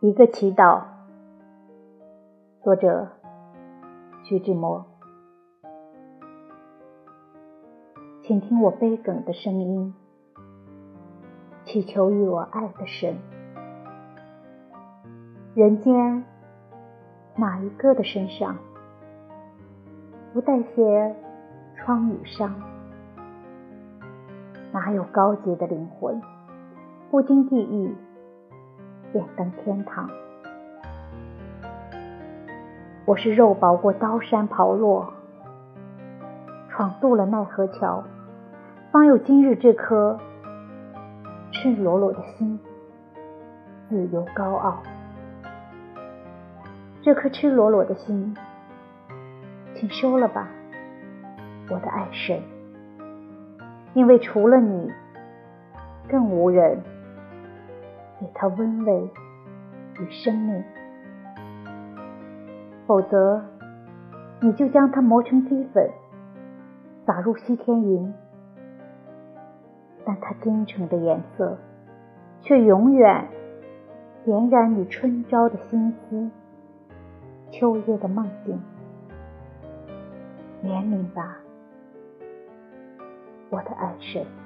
一个祈祷，作者徐志摩。请听我悲哽的声音，祈求与我爱的神。人间哪一个的身上不带些疮与伤？哪有高洁的灵魂不经地狱？便登天堂。我是肉薄过刀山刨落，闯渡了奈何桥，方有今日这颗赤裸裸的心，自由高傲。这颗赤裸裸的心，请收了吧，我的爱神，因为除了你，更无人。给他温慰与生命，否则你就将它磨成齑粉，撒入西天云。但它真诚的颜色，却永远点燃你春朝的心思，秋夜的梦境。怜悯吧，我的爱神。